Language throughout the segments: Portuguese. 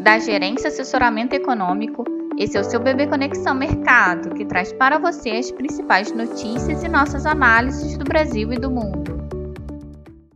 da Gerência Assessoramento Econômico. Esse é o seu Bebê Conexão Mercado, que traz para você as principais notícias e nossas análises do Brasil e do mundo.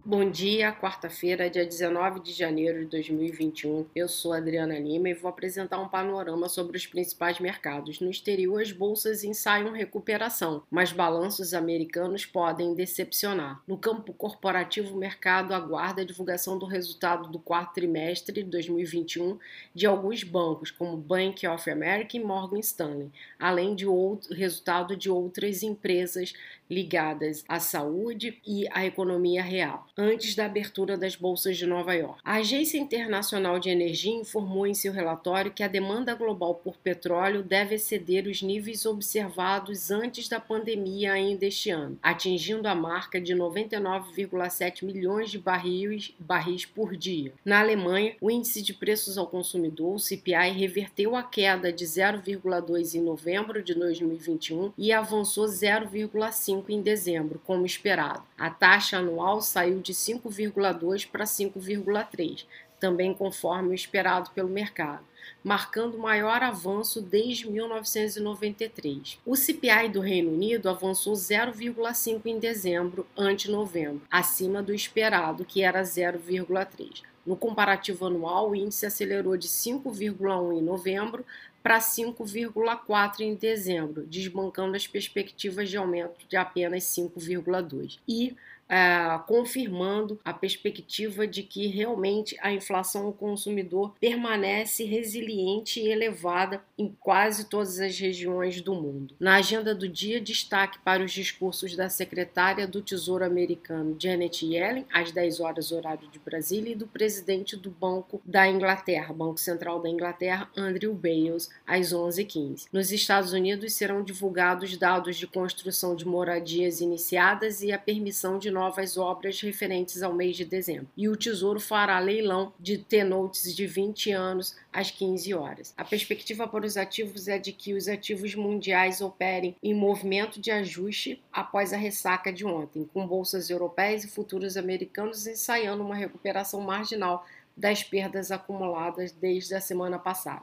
Bom dia, quarta-feira, dia 19 de janeiro de 2021. Eu sou Adriana Lima e vou apresentar um panorama sobre os principais mercados. No exterior, as bolsas ensaiam recuperação, mas balanços americanos podem decepcionar. No campo corporativo, o mercado aguarda a divulgação do resultado do quarto trimestre de 2021 de alguns bancos, como Bank of America e Morgan Stanley, além de outro resultado de outras empresas ligadas à saúde e à economia real antes da abertura das bolsas de Nova York. A Agência Internacional de Energia informou em seu relatório que a demanda global por petróleo deve exceder os níveis observados antes da pandemia ainda este ano, atingindo a marca de 99,7 milhões de barris, barris por dia. Na Alemanha, o índice de preços ao consumidor, o CPI, reverteu a queda de 0,2 em novembro de 2021 e avançou 0,5 em dezembro, como esperado. A taxa anual saiu de 5,2 para 5,3, também conforme o esperado pelo mercado, marcando o maior avanço desde 1993. O CPI do Reino Unido avançou 0,5 em dezembro ante novembro, acima do esperado, que era 0,3. No comparativo anual, o índice acelerou de 5,1 em novembro para 5,4 em dezembro, desbancando as perspectivas de aumento de apenas 5,2. E é, confirmando a perspectiva de que realmente a inflação ao consumidor permanece resiliente e elevada em quase todas as regiões do mundo. Na agenda do dia, destaque para os discursos da secretária do Tesouro americano Janet Yellen, às 10 horas horário de Brasília, e do presidente do Banco da Inglaterra, Banco Central da Inglaterra, Andrew Bales, às 11h15. Nos Estados Unidos serão divulgados dados de construção de moradias iniciadas e a permissão de novas obras referentes ao mês de dezembro. E o Tesouro fará leilão de T-Notes de 20 anos às 15 horas. A perspectiva para os ativos é de que os ativos mundiais operem em movimento de ajuste após a ressaca de ontem, com bolsas europeias e futuros americanos ensaiando uma recuperação marginal das perdas acumuladas desde a semana passada.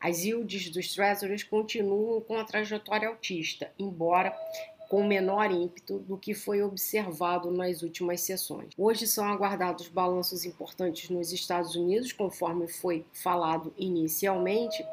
As yields dos treasuries continuam com a trajetória altista, embora com menor ímpeto do que foi observado nas últimas sessões. Hoje são aguardados balanços importantes nos Estados Unidos, conforme foi falado inicialmente,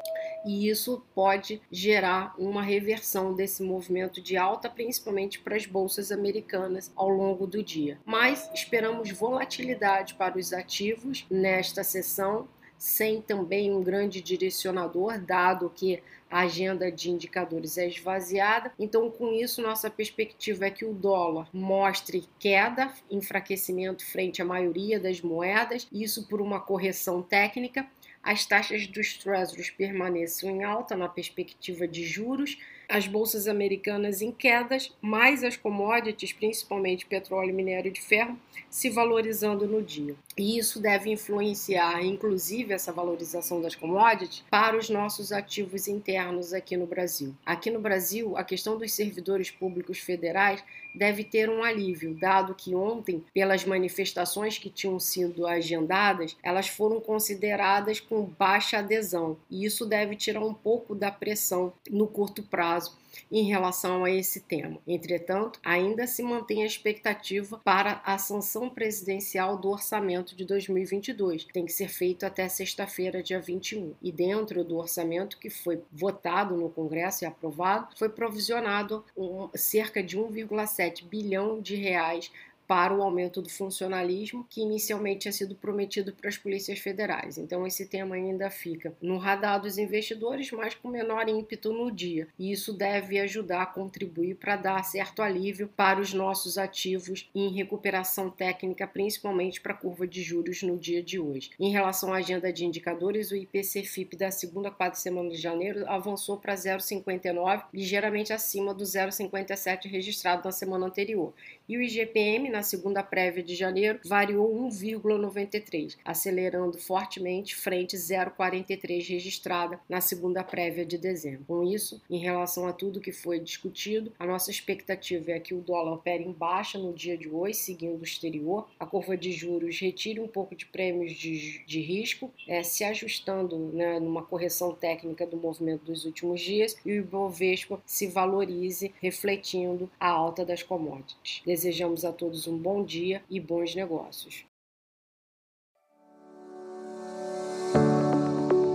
e isso pode gerar uma reversão desse movimento de alta, principalmente para as bolsas americanas ao longo do dia. Mas esperamos volatilidade para os ativos nesta sessão sem também um grande direcionador, dado que a agenda de indicadores é esvaziada. Então, com isso, nossa perspectiva é que o dólar mostre queda, enfraquecimento frente à maioria das moedas, isso por uma correção técnica. As taxas dos treasuries permaneçam em alta na perspectiva de juros as bolsas americanas em quedas, mais as commodities, principalmente petróleo, minério de ferro, se valorizando no dia. E isso deve influenciar, inclusive, essa valorização das commodities para os nossos ativos internos aqui no Brasil. Aqui no Brasil, a questão dos servidores públicos federais deve ter um alívio, dado que ontem, pelas manifestações que tinham sido agendadas, elas foram consideradas com baixa adesão. E isso deve tirar um pouco da pressão no curto prazo em relação a esse tema. Entretanto, ainda se mantém a expectativa para a sanção presidencial do orçamento de 2022, que tem que ser feito até sexta-feira, dia 21. E dentro do orçamento que foi votado no Congresso e aprovado, foi provisionado um, cerca de 1,7 bilhão de reais para o aumento do funcionalismo que inicialmente tinha sido prometido para as polícias federais. Então esse tema ainda fica no radar dos investidores, mas com menor ímpeto no dia. E isso deve ajudar a contribuir para dar certo alívio para os nossos ativos em recuperação técnica, principalmente para a curva de juros no dia de hoje. Em relação à agenda de indicadores, o IPC-FIP da segunda quatro semana de janeiro avançou para 0,59, ligeiramente acima do 0,57 registrado na semana anterior. E o IGPM, na segunda prévia de janeiro, variou 1,93, acelerando fortemente frente 0,43 registrada na segunda prévia de dezembro. Com isso, em relação a tudo que foi discutido, a nossa expectativa é que o dólar opere em baixa no dia de hoje, seguindo o exterior, a curva de juros retire um pouco de prêmios de, de risco, é, se ajustando né, numa correção técnica do movimento dos últimos dias e o Ibovespa se valorize, refletindo a alta das commodities. Desejamos a todos um bom dia e bons negócios.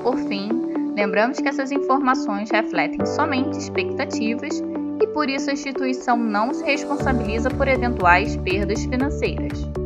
Por fim, lembramos que essas informações refletem somente expectativas e por isso a instituição não se responsabiliza por eventuais perdas financeiras.